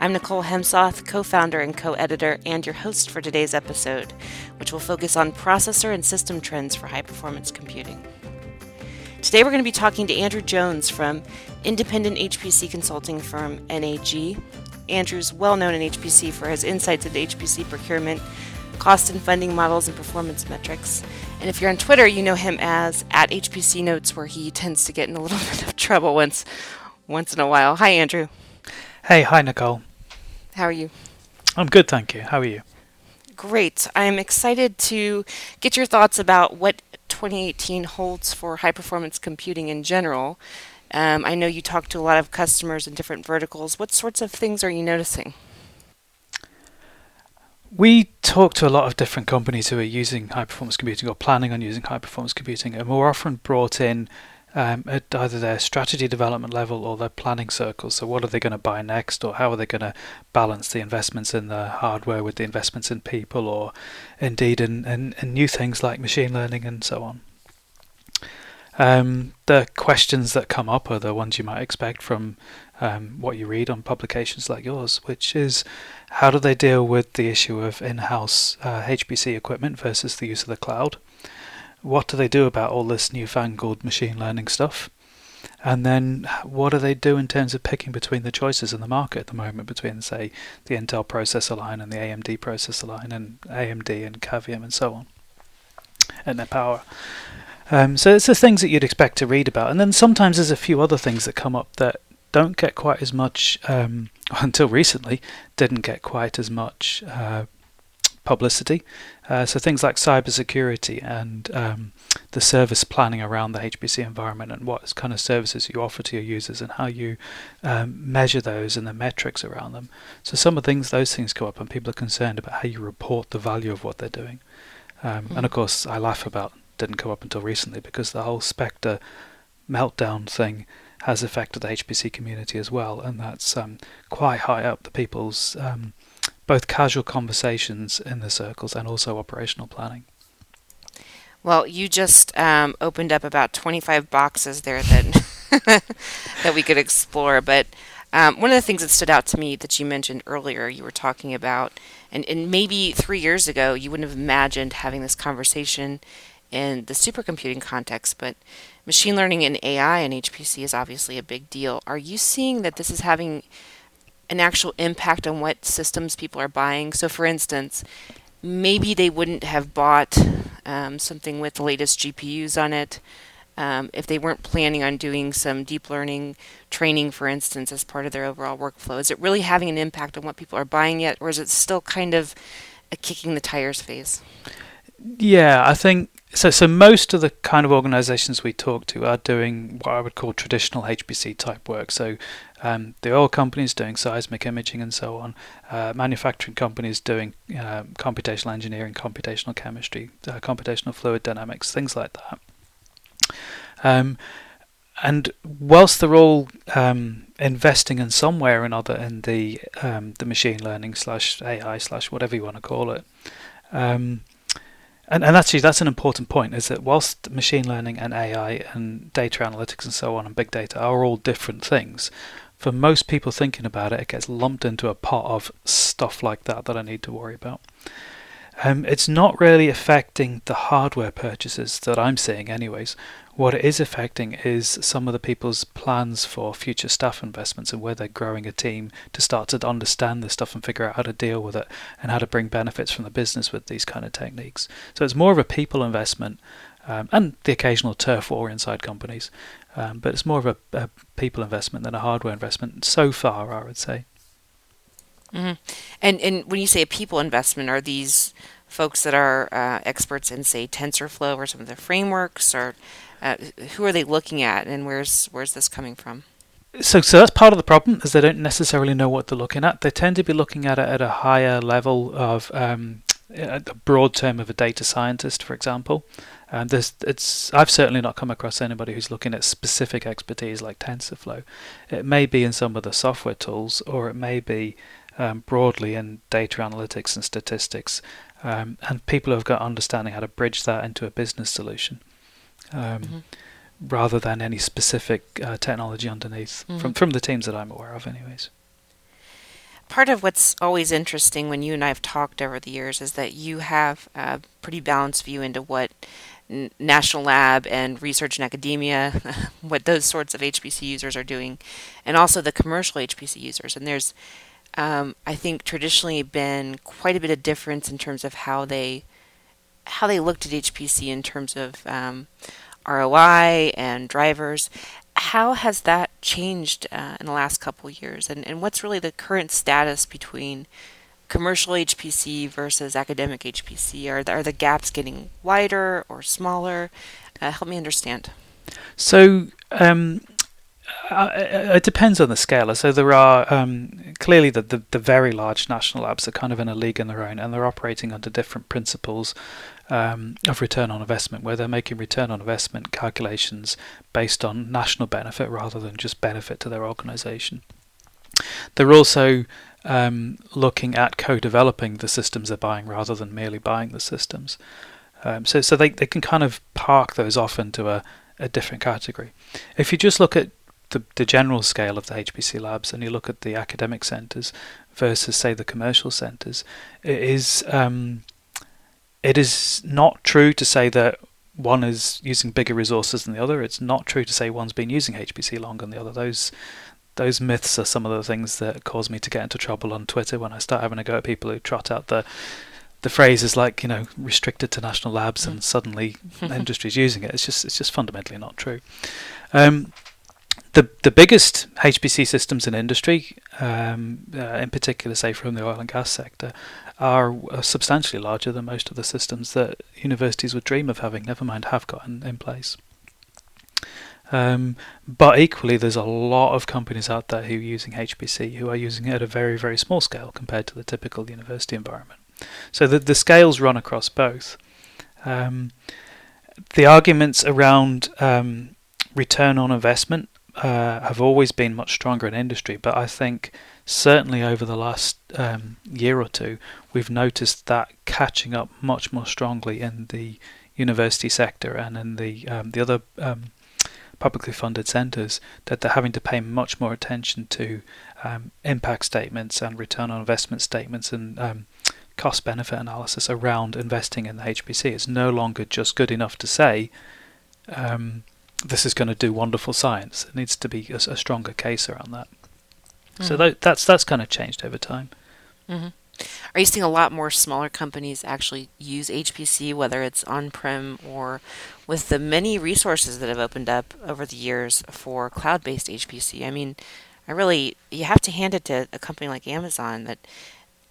I'm Nicole Hemsoth, co founder and co editor, and your host for today's episode, which will focus on processor and system trends for high performance computing. Today, we're going to be talking to Andrew Jones from independent HPC consulting firm NAG. Andrew's well known in HPC for his insights into HPC procurement, cost and funding models, and performance metrics. And if you're on Twitter, you know him as at HPC Notes, where he tends to get in a little bit of trouble once, once in a while. Hi, Andrew. Hey, hi, Nicole. How are you? I'm good, thank you. How are you? Great. I'm excited to get your thoughts about what 2018 holds for high performance computing in general. Um, I know you talk to a lot of customers in different verticals. What sorts of things are you noticing? We talk to a lot of different companies who are using high performance computing or planning on using high performance computing, and we're often brought in um, at either their strategy development level or their planning circles. So, what are they going to buy next, or how are they going to balance the investments in the hardware with the investments in people, or indeed in, in, in new things like machine learning and so on. Um, the questions that come up are the ones you might expect from um, what you read on publications like yours, which is how do they deal with the issue of in house uh, HPC equipment versus the use of the cloud? What do they do about all this newfangled machine learning stuff? And then what do they do in terms of picking between the choices in the market at the moment between, say, the Intel processor line and the AMD processor line and AMD and Cavium and so on, and their power. Um, so it's the things that you'd expect to read about. And then sometimes there's a few other things that come up that don't get quite as much, um, until recently, didn't get quite as much uh, publicity. Uh, so things like cybersecurity and um, the service planning around the HPC environment and what kind of services you offer to your users and how you um, measure those and the metrics around them. So some of the things, those things come up and people are concerned about how you report the value of what they're doing. Um, mm. And of course, I laugh about didn't come up until recently because the whole Spectre meltdown thing has affected the HPC community as well, and that's um, quite high up the people's um, both casual conversations in the circles and also operational planning. Well, you just um, opened up about 25 boxes there that that we could explore. But um, one of the things that stood out to me that you mentioned earlier, you were talking about, and, and maybe three years ago, you wouldn't have imagined having this conversation in the supercomputing context, but machine learning and AI and HPC is obviously a big deal. Are you seeing that this is having an actual impact on what systems people are buying. So, for instance, maybe they wouldn't have bought um, something with the latest GPUs on it um, if they weren't planning on doing some deep learning training, for instance, as part of their overall workflow. Is it really having an impact on what people are buying yet, or is it still kind of a kicking the tires phase? Yeah, I think so. So most of the kind of organisations we talk to are doing what I would call traditional HPC type work. So um, the oil companies doing seismic imaging and so on, uh, manufacturing companies doing uh, computational engineering, computational chemistry, uh, computational fluid dynamics, things like that. Um, and whilst they're all um, investing in some way or another in the um, the machine learning slash AI slash whatever you want to call it, um, and, and actually that's an important point is that whilst machine learning and AI and data analytics and so on and big data are all different things, for most people thinking about it, it gets lumped into a pot of stuff like that that I need to worry about. Um, it's not really affecting the hardware purchases that I'm seeing, anyways. What it is affecting is some of the people's plans for future staff investments and where they're growing a team to start to understand this stuff and figure out how to deal with it and how to bring benefits from the business with these kind of techniques. So it's more of a people investment um, and the occasional turf war inside companies. Um, but it's more of a, a, people investment than a hardware investment so far, I would say. Mm-hmm. And and when you say a people investment, are these folks that are uh, experts in, say, TensorFlow or some of the frameworks, or uh, who are they looking at, and where's where's this coming from? So, so that's part of the problem is they don't necessarily know what they're looking at. They tend to be looking at it at a higher level of um, a broad term of a data scientist, for example. This, it's I've certainly not come across anybody who's looking at specific expertise like TensorFlow. It may be in some of the software tools, or it may be um, broadly in data analytics and statistics, um, and people have got understanding how to bridge that into a business solution. Um, mm-hmm. rather than any specific uh, technology underneath Mhm. from from the teams that I'm aware of, anyways. Part of what's always interesting when you and I have talked over the years is that you have a pretty balanced view into what n- national lab and research and academia, what those sorts of HPC users are doing, and also the commercial HPC users. And there's, um, I think, traditionally been quite a bit of difference in terms of how they how they looked at HPC in terms of um, ROI and drivers. How has that changed uh, in the last couple years, and, and what's really the current status between commercial HPC versus academic HPC? Are the, are the gaps getting wider or smaller? Uh, help me understand. So um, uh, it depends on the scale. So there are um, clearly the, the, the very large national labs are kind of in a league in their own, and they're operating under different principles um, of return on investment, where they're making return on investment calculations based on national benefit rather than just benefit to their organisation. They're also um, looking at co-developing the systems they're buying rather than merely buying the systems. Um, so so they, they can kind of park those off into a, a different category. If you just look at the, the general scale of the HPC labs and you look at the academic centres versus say the commercial centres, it is um, it is not true to say that one is using bigger resources than the other. It's not true to say one's been using HPC longer than the other. Those those myths are some of the things that cause me to get into trouble on Twitter when I start having a go at people who trot out the the phrases like you know restricted to national labs and suddenly industry's using it. It's just it's just fundamentally not true. Um, the the biggest HPC systems in industry, um, uh, in particular, say from the oil and gas sector, are substantially larger than most of the systems that universities would dream of having. Never mind have got in, in place. Um, but equally, there's a lot of companies out there who are using HPC who are using it at a very, very small scale compared to the typical university environment. So the, the scales run across both. Um, the arguments around um, return on investment uh, have always been much stronger in industry, but I think certainly over the last um, year or two, we've noticed that catching up much more strongly in the university sector and in the um, the other um, publicly funded centres that they're having to pay much more attention to um, impact statements and return on investment statements and um, cost benefit analysis around investing in the HPC. It's no longer just good enough to say um, this is going to do wonderful science. It needs to be a, a stronger case around that. Mm-hmm. So that, that's that's kind of changed over time. Mm-hmm. Are you seeing a lot more smaller companies actually use HPC, whether it's on prem or with the many resources that have opened up over the years for cloud based HPC? I mean, I really, you have to hand it to a company like Amazon that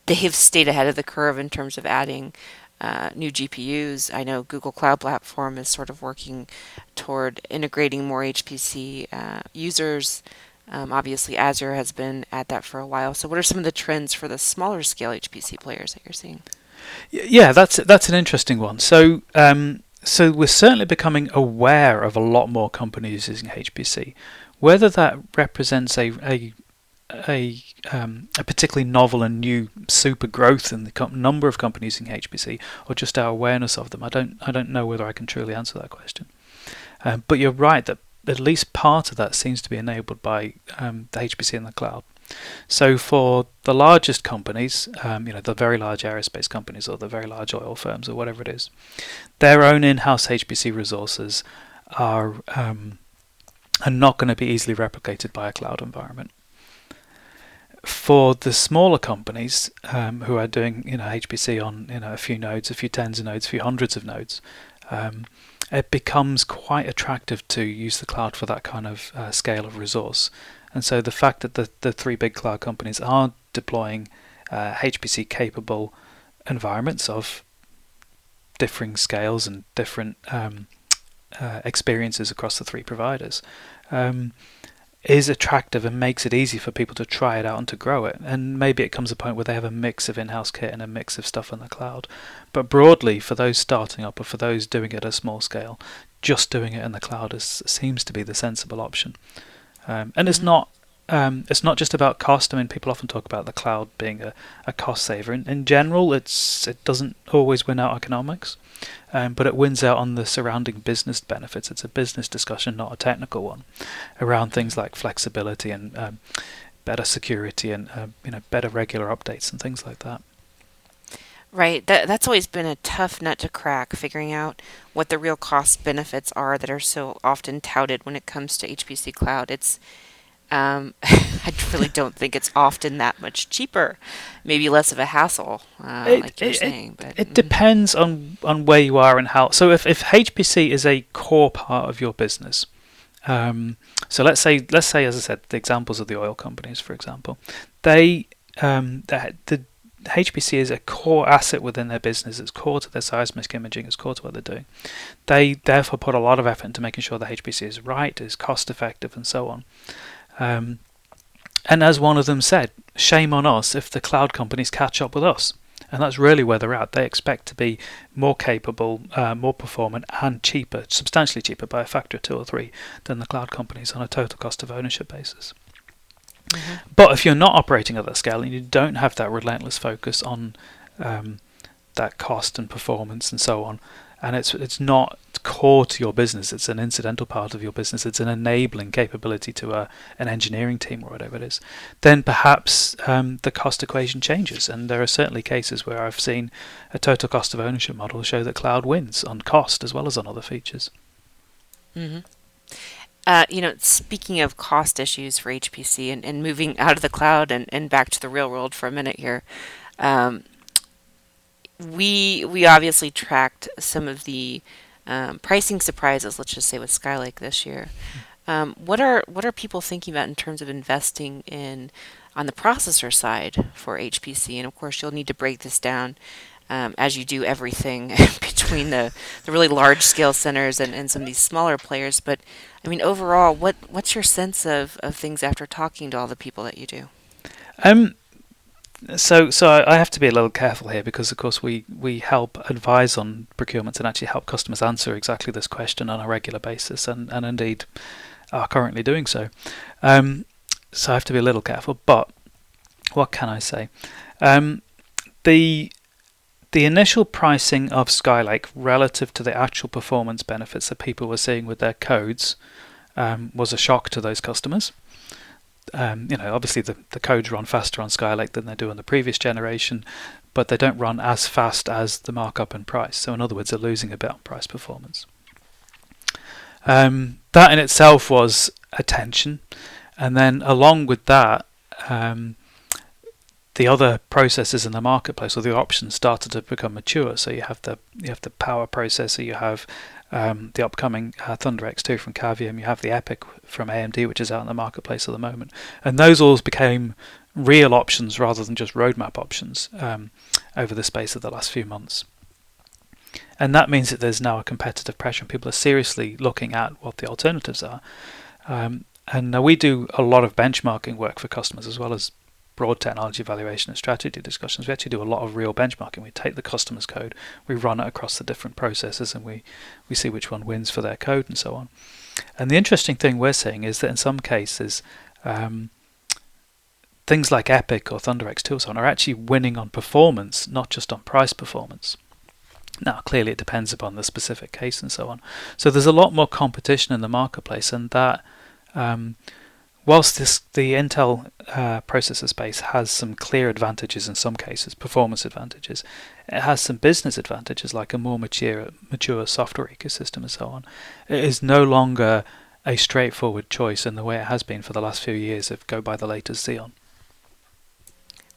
they've stayed ahead of the curve in terms of adding uh, new GPUs. I know Google Cloud Platform is sort of working toward integrating more HPC uh, users. Um, obviously, Azure has been at that for a while. So, what are some of the trends for the smaller scale HPC players that you're seeing? Yeah, that's that's an interesting one. So, um, so we're certainly becoming aware of a lot more companies using HPC. Whether that represents a a a, um, a particularly novel and new super growth in the number of companies using HPC, or just our awareness of them, I don't I don't know whether I can truly answer that question. Um, but you're right that at least part of that seems to be enabled by um, the HPC in the cloud. So for the largest companies, um, you know, the very large aerospace companies or the very large oil firms or whatever it is, their own in-house HPC resources are um, are not going to be easily replicated by a cloud environment. For the smaller companies um, who are doing, you know, HPC on you know a few nodes, a few tens of nodes, a few hundreds of nodes, um, it becomes quite attractive to use the cloud for that kind of uh, scale of resource. And so the fact that the, the three big cloud companies are deploying uh, HPC capable environments of differing scales and different um, uh, experiences across the three providers um, is attractive and makes it easy for people to try it out and to grow it. And maybe it comes a point where they have a mix of in-house kit and a mix of stuff in the cloud. But broadly, for those starting up or for those doing it at a small scale, just doing it in the cloud is, seems to be the sensible option. Um, and it's mm-hmm. not um, it's not just about cost. I mean, people often talk about the cloud being a, a cost saver. In, in general, it's it doesn't always win out economics, um, but it wins out on the surrounding business benefits. It's a business discussion, not a technical one, around things like flexibility and um, better security and uh, you know better regular updates and things like that. Right. That that's always been a tough nut to crack, figuring out what the real cost benefits are that are so often touted when it comes to HPC cloud. It's um, I really don't think it's often that much cheaper. Maybe less of a hassle, uh, it, like you're it, saying. But It mm, depends on on where you are and how. So if if HPC is a core part of your business, um, so let's say let's say as I said the examples of the oil companies, for example, they um, the, the HPC is a core asset within their business. It's core to their seismic imaging. It's core to what they're doing. They therefore put a lot of effort into making sure the HPC is right, is cost effective, and so on. Um, and as one of them said, shame on us if the cloud companies catch up with us. And that's really where they're at. They expect to be more capable, uh, more performant, and cheaper, substantially cheaper by a factor of two or three than the cloud companies on a total cost of ownership basis. mhm. But if you're not operating at that scale and you don't have that relentless focus on um, that cost and performance and so on, and it's it's not core to your business, it's an incidental part of your business, it's an enabling capability to a, an engineering team or whatever it is, then perhaps um, the cost equation changes. And there are certainly cases where I've seen a total cost of ownership model show that cloud wins on cost as well as on other features. hmm Uh, you know, speaking of cost issues for HPC and, and moving out of the cloud and, and back to the real world for a minute here, um, we we obviously tracked some of the um, pricing surprises. Let's just say with Skylake this year. Um, what are what are people thinking about in terms of investing in on the processor side for HPC? And of course, you'll need to break this down um, as you do everything between the, the really large scale centers and, and some of these smaller players. But I mean, overall, what what's your sense of, of things after talking to all the people that you do? Um, so so I have to be a little careful here because of course we we help advise on procurements and actually help customers answer exactly this question on a regular basis and and indeed are currently doing so. Um, so I have to be a little careful. But what can I say? Um, the the initial pricing of Skylake relative to the actual performance benefits that people were seeing with their codes um, was a shock to those customers um, you know, obviously the, the codes run faster on Skylake than they do on the previous generation, but they don't run as fast as the markup and price. So in other words, they're losing a bit on price performance. Um, that in itself was attention, and then along with that, um, the other processes in the marketplace or the options started to become mature. So you have the you have the power processor, you have um, the upcoming uh, ThunderX2 from Cavium, you have the EPYC from AMD, which is out in the marketplace at the moment, and those all became real options rather than just roadmap options um, over the space of the last few months. And that means that there's now a competitive pressure, and people are seriously looking at what the alternatives are. Um, and now we do a lot of benchmarking work for customers as well as broad technology evaluation and strategy discussions. We actually do a lot of real benchmarking. We take the customer's code, we run it across the different processes, and we, we see which one wins for their code and so on. And the interesting thing we're seeing is that in some cases, um, things like EPYC or ThunderX2 or so on are actually winning on performance, not just on price performance. Now, clearly, it depends upon the specific case and so on. So there's a lot more competition in the marketplace, and that, um, whilst this the Intel uh, processor space has some clear advantages in some cases, performance advantages, it has some business advantages like a more mature mature software ecosystem and so on. It is no longer a straightforward choice in the way it has been for the last few years of go by the latest Xeon.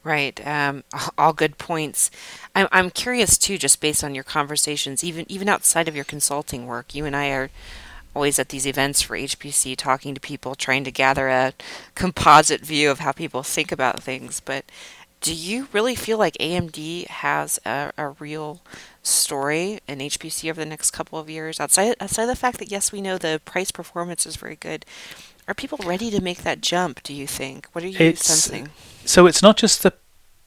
Right. Um, all good points. I'm I'm curious too, just based on your conversations, even even outside of your consulting work. You and I are always at these events for HPC, talking to people, trying to gather a composite view of how people think about things. But do you really feel like AMD has a, a real story in HPC over the next couple of years? Outside outside the fact that yes, we know the price performance is very good. Are people ready to make that jump? Do you think? What are you It's sensing? so it's not just the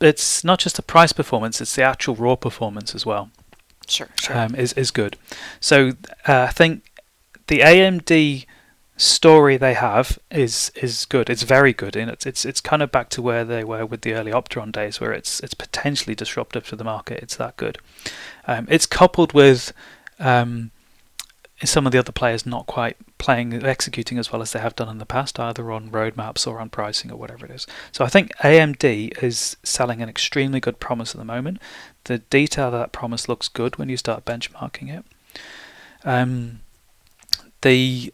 it's not just the price performance; it's the actual raw performance as well. Sure, sure. um, is is good. So uh, I think the AMD story they have is is good. It's very good, and it's it's it's kind of back to where they were with the early Opteron days, where it's it's potentially disruptive to the market. It's that good. Um, it's coupled with um, some of the other players not quite playing executing as well as they have done in the past, either on roadmaps or on pricing or whatever it is. So I think AMD is selling an extremely good promise at the moment. The detail of that promise looks good when you start benchmarking it. Um, the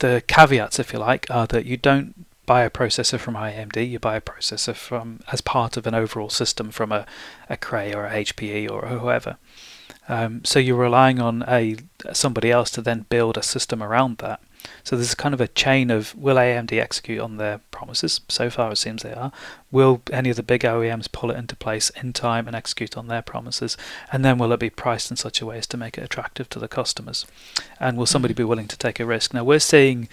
the caveats, if you like, are that you don't buy a processor from AMD, you buy a processor from as part of an overall system from a, a Cray or a HPE or whoever. Um, so you're relying on a somebody else to then build a system around that. So there's kind of a chain of will AMD execute on their promises? So far, it seems they are. Will any of the big OEMs pull it into place in time and execute on their promises? And then will it be priced in such a way as to make it attractive to the customers? And will somebody mm-hmm. be willing to take a risk? Now we're seeing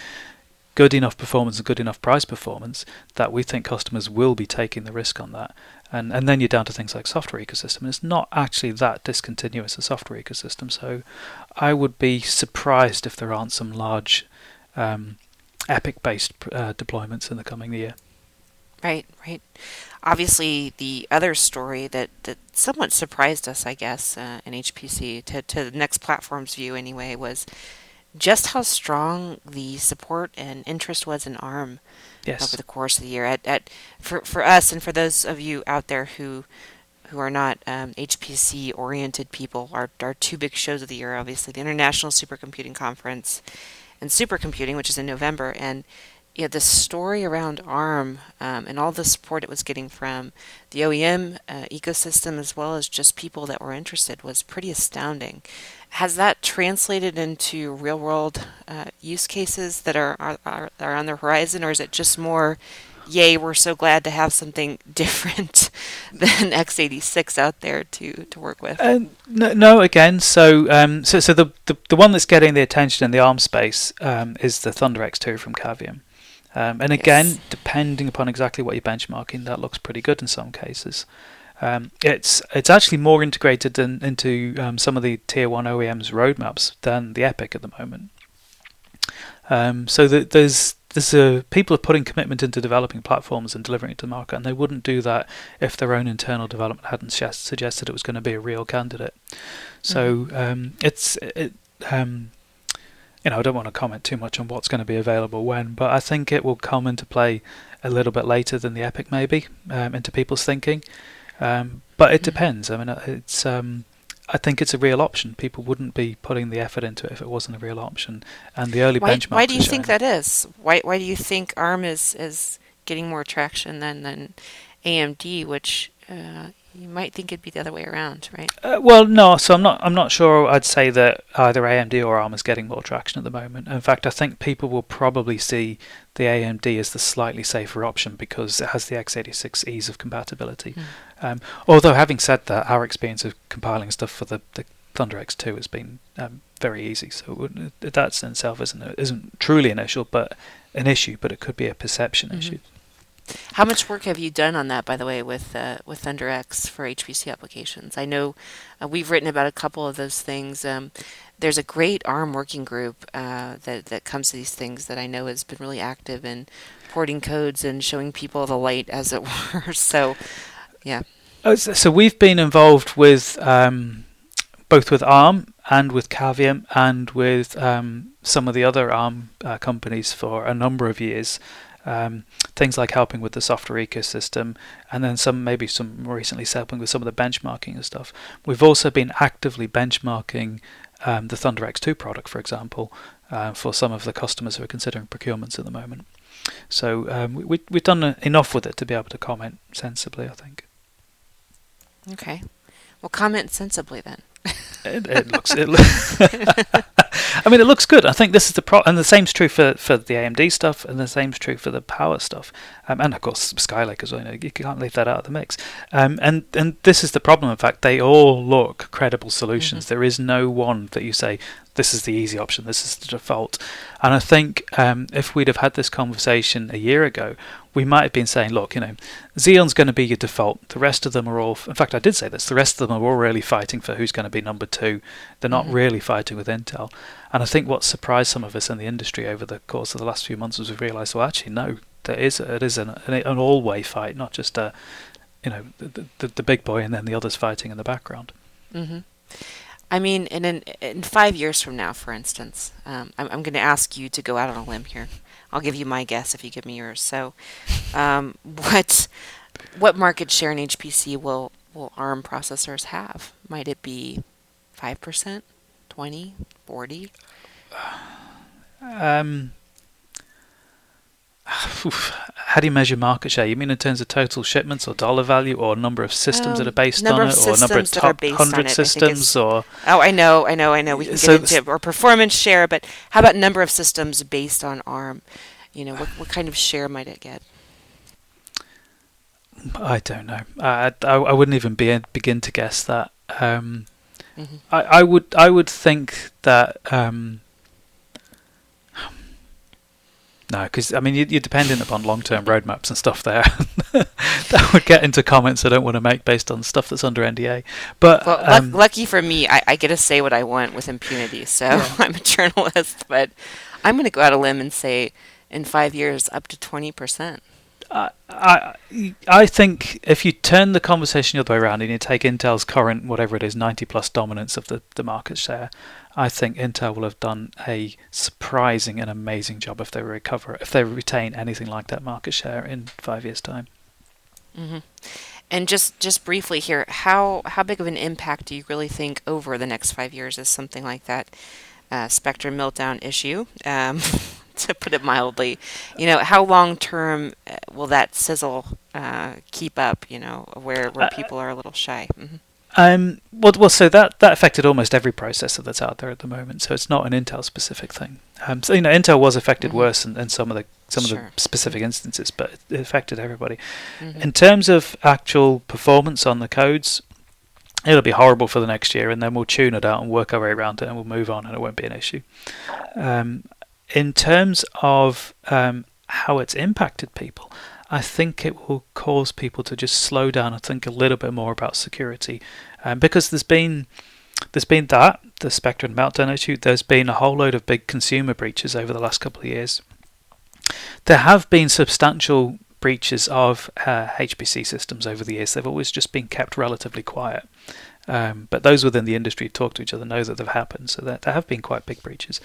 good enough performance and good enough price performance that we think customers will be taking the risk on that. And and then you're down to things like software ecosystem. It's not actually that discontinuous a software ecosystem. So I would be surprised if there aren't some large um, EPYC based uh, deployments in the coming year. Right, right. Obviously, the other story that, that somewhat surprised us, I guess, uh, in HPC to, to the next platform's view anyway, was just how strong the support and interest was in ARM yes. over the course of the year. At, at for for us and for those of you out there who who are not um, HPC oriented people, our our two big shows of the year, obviously the International Supercomputing Conference and Supercomputing, which is in November, and yeah, the story around ARM um, and all the support it was getting from the OEM uh, ecosystem as well as just people that were interested was pretty astounding. Has that translated into real world uh, use cases that are, are, are on the horizon, or is it just more, yay, we're so glad to have something different than x86 out there to, to work with? Uh, no, no, again, so um, so, so the, the, the one that's getting the attention in the ARM space um, is the ThunderX2 from Cavium. Um, and again, yes. depending upon exactly what you're benchmarking, that looks pretty good in some cases. Um, it's it's actually more integrated in, into um, some of the tier one OEMs roadmaps than the EPYC at the moment. Um, so the, there's there's a, people are putting commitment into developing platforms and delivering it to the market, and they wouldn't do that if their own internal development hadn't suggested it was going to be a real candidate. So mm-hmm. Um, it's it, um, you know I don't want to comment too much on what's going to be available when, but I think it will come into play a little bit later than the EPYC maybe um, into people's thinking. Um, but it depends. I mean, uh, it's. Um, I think it's a real option. People wouldn't be putting the effort into it if it wasn't a real option. And the early why, benchmarks. Why do you think that is? Why Why do you think ARM is is getting more traction than than AMD, which uh, you might think it'd be the other way around, right? Uh, well, no. So I'm not. I'm not sure. I'd say that either AMD or ARM is getting more traction at the moment. In fact, I think people will probably see the AMD as the slightly safer option because it has the x86 ease of compatibility. Mm. Um, although, having said that, our experience of compiling stuff for the, the ThunderX2 has been um, very easy. So that in itself isn't isn't truly an issue, but an issue, but it could be a perception mm-hmm. issue. How much work have you done on that, by the way, with uh, with ThunderX for HPC applications? I know uh, we've written about a couple of those things. Um, there's a great ARM working group uh, that that comes to these things that I know has been really active in porting codes and showing people the light, as it were. so, yeah. Oh, so we've been involved with um, both with ARM and with Cavium and with um, some of the other ARM uh, companies for a number of years um, things like helping with the software ecosystem, and then some maybe some more recently helping with some of the benchmarking and stuff. We've also been actively benchmarking um, the ThunderX2 product, for example, uh, for some of the customers who are considering procurements at the moment. So um, we, we've done enough with it to be able to comment sensibly, I think. Okay. Well, comment sensibly then. it, it looks. It lo- I mean, it looks good. I think this is the pro, and the same's true for, for the AMD stuff, and the same's true for the power stuff, um, and of course Skylake as well. You, know, you can't leave that out of the mix. Um, and and this is the problem. In fact, they all look credible solutions. Mm-hmm. There is no one that you say this is the easy option, this is the default. And I think um, if we'd have had this conversation a year ago, we might have been saying, look, you know, Xeon's going to be your default. The rest of them are all, in fact, I did say this, the rest of them are all really fighting for who's going to be number two. They're not mm-hmm. really fighting with Intel. And I think what surprised some of us in the industry over the course of the last few months was we realised, well, actually, no, there is, it is an, an all-way fight, not just a, you know, the, the, the big boy and then the others fighting in the background. Mm-hmm. I mean, in in, in five years from now, for instance, um, I'm, I'm going to ask you to go out on a limb here. I'll give you my guess if you give me yours. So, um, what what market share in HPC will will ARM processors have? Might it be five percent, 20, 40? Um, how do you measure market share? You mean in terms of total shipments or dollar value or number of systems um, that are based on it or number of top 100 systems or Oh, I know, I know, I know. We can so get into or performance share, but how about number of systems based on ARM? You know, what what kind of share might it get? I don't know. I I, I wouldn't even be, begin to guess that. Um, mm-hmm. I, I would I would think that um, no, because I mean you, are dependent upon long-term roadmaps and stuff there. that would get into comments I don't want to make based on stuff that's under NDA. But well, um, lucky for me, I, I, get to say what I want with impunity. So yeah. I'm a journalist, but I'm going to go out a limb and say in five years up to twenty percent. I I think if you turn the conversation the other way around and you take Intel's current whatever it is ninety plus dominance of the, the market share, I think Intel will have done a surprising and amazing job if they recover if they retain anything like that market share in five years' time. Mm-hmm. And just just briefly here, how how big of an impact do you really think over the next five years is something like that uh, Spectre meltdown issue? Um, to put it mildly, you know, how long term uh, will that sizzle uh, keep up? You know, where where uh, people are a little shy. Mm-hmm. Um, well, well, so that, that affected almost every processor that's out there at the moment. So it's not an Intel specific thing. Um, so you know, Intel was affected mm-hmm. worse in, in, some of the some sure. of the specific instances, but it affected everybody. Mm-hmm. In terms of actual performance on the codes, it'll be horrible for the next year, and then we'll tune it out and work our way around it, and we'll move on, and it won't be an issue. Um, in terms of um, how it's impacted people, I think it will cause people to just slow down and think a little bit more about security, um, because there's been there's been that the Spectre and Meltdown issue. There's been a whole load of big consumer breaches over the last couple of years. There have been substantial breaches of uh, HPC systems over the years. They've always just been kept relatively quiet. Um, but those within the industry talk to each other know that they've happened, so there, there have been quite big breaches.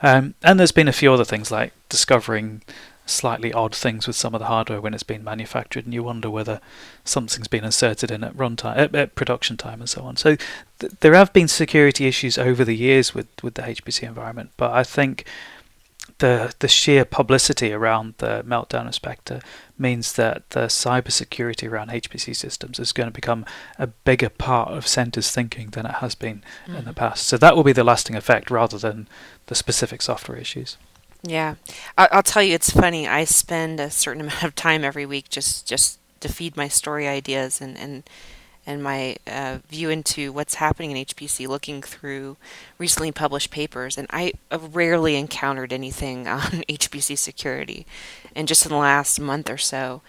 Um, and there's been a few other things like discovering slightly odd things with some of the hardware when it's been manufactured, and you wonder whether something's been inserted in at runtime, at, at production time, and so on. So th- there have been security issues over the years with with the HPC environment, but I think the the sheer publicity around the meltdown of Spectre means that the cybersecurity around HPC systems is going to become a bigger part of centers thinking than it has been mm. in the mm. past. So that will be the lasting effect rather than the specific software issues. Yeah, I'll tell you, it's funny. I spend a certain amount of time every week just just to feed my story ideas and and and my uh, view into what's happening in HPC, looking through recently published papers, and I have rarely encountered anything on HPC security. And just in the last month or so,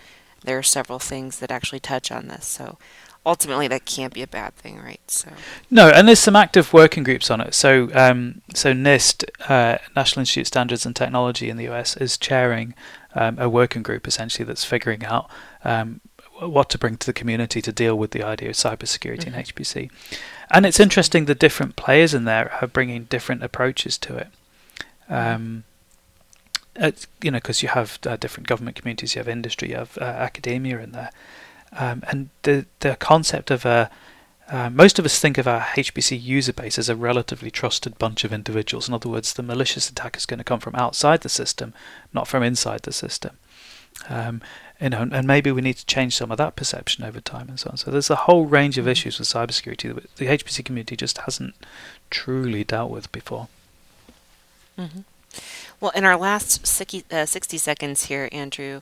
there are several things that actually touch on this. So ultimately that can't be a bad thing, right? So no, and there's some active working groups on it. So um, so NIST, uh, National Institute of Standards and Technology in the US, is chairing um, a working group essentially that's figuring out um, what to bring to the community to deal with the idea of cybersecurity mm-hmm. in HPC. And it's interesting the different players in there are bringing different approaches to it. Mm-hmm. Um, you know, because you have uh, different government communities, you have industry, you have uh, academia in there. Um, and the the concept of a uh, most of us think of our HPC user base as a relatively trusted bunch of individuals. In other words, the malicious attack is going to come from outside the system, not from inside the system. Um, you know, and maybe we need to change some of that perception over time and so on. So there's a whole range of mm-hmm. issues with cybersecurity that the HPC community just hasn't truly dealt with before. Mm-hmm. Well, in our last 60, uh, 60 seconds here, Andrew,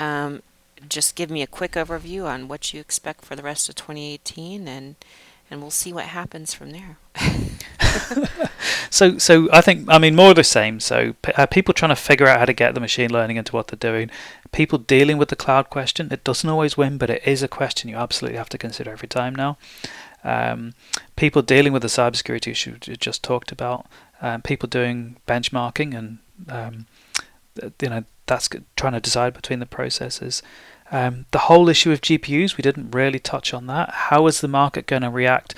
um, just give me a quick overview on what you expect for the rest of 2018 and and we'll see what happens from there. so, so I think I mean more of the same. So, uh, people trying to figure out how to get the machine learning into what they're doing. People dealing with the cloud question. It doesn't always win, but it is a question you absolutely have to consider every time now. Um, people dealing with the cybersecurity issue you just talked about. Um, people doing benchmarking and um, you know that's trying to decide between the processes. Um, the whole issue of GPUs, we didn't really touch on that. How is the market going to react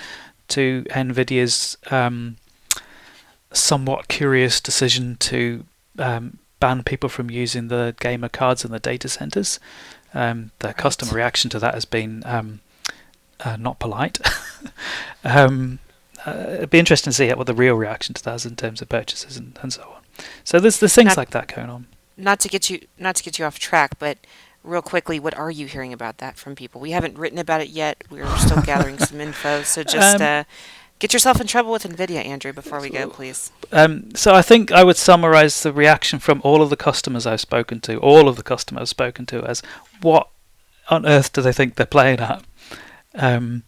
to NVIDIA's um, somewhat curious decision to um, ban people from using the gamer cards in the data centers? Um, the right. customer reaction to that has been um, uh, not polite. Um, uh, it'd be interesting to see what the real reaction to that is in terms of purchases and, and so on. So there's there's things not, like that going on. Not to get you not to get you off track, but real quickly, what are you hearing about that from people? We haven't written about it yet. We're still gathering some info. So just um, uh, get yourself in trouble with NVIDIA, Andrew, before we go, please. Um, so I think I would summarize the reaction from all of the customers I've spoken to, all of the customers I've spoken to, as what on earth do they think they're playing at? Um,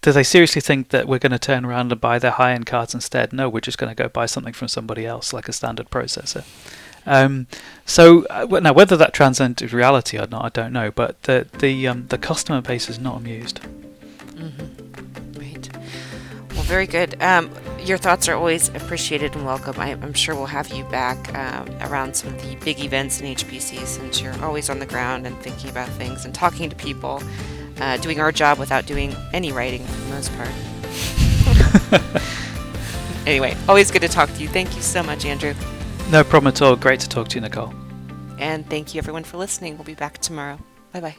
do they seriously think that we're going to turn around and buy their high end cards instead? No, we're just going to go buy something from somebody else, like a standard processor. Um, so uh, now, whether that transcends to reality or not, I don't know. But the the um, the customer base is not amused. Mm-hmm. Very good. Um, your thoughts are always appreciated and welcome. I, am sure we'll have you back um, around some of the big events in HPC since you're always on the ground and thinking about things and talking to people, uh, doing our job without doing any writing for the most part. anyway, always good to talk to you. Thank you so much, Andrew. No problem at all. Great to talk to you, Nicole. And thank you, everyone, for listening. We'll be back tomorrow. Bye bye.